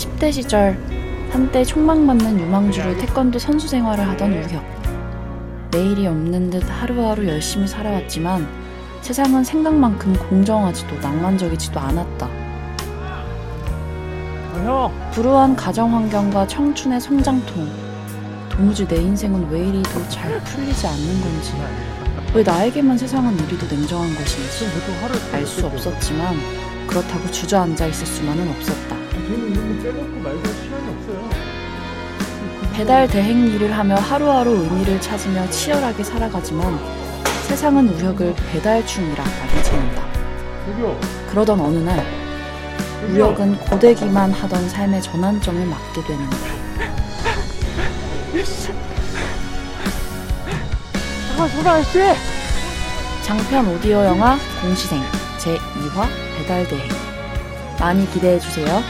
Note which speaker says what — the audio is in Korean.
Speaker 1: 10대 시절 한때 촉망받는 유망주로 태권도 선수 생활을 하던 우혁. 내일이 없는 듯 하루하루 열심히 살아왔지만 세상은 생각만큼 공정하지도 낭만적이지도 않았다.
Speaker 2: 형,
Speaker 1: 불우한 가정 환경과 청춘의 성장통. 도무지 내 인생은 왜 이리 도 잘 풀리지 않는 건지. 왜 나에게만 세상은 이리도 냉정한 것인지 알 수 없었지만 그렇다고 주저앉아 있을 수만은 없었다.
Speaker 2: 저는 이런 빼놓고 말고 시간이 없어요.
Speaker 1: 배달 대행 일을 하며 하루하루 의미를 찾으며 치열하게 살아가지만 세상은 우혁을 배달충이라 알아채는다.
Speaker 2: 저기요.
Speaker 1: 그러던 어느 날 우혁은 고되기만 하던 삶의 전환점을 맞게 되는다.
Speaker 2: 잠깐, 소라 아저씨!
Speaker 1: 장편 오디오 영화 공시생 제2화 배달 대행 많이 기대해 주세요.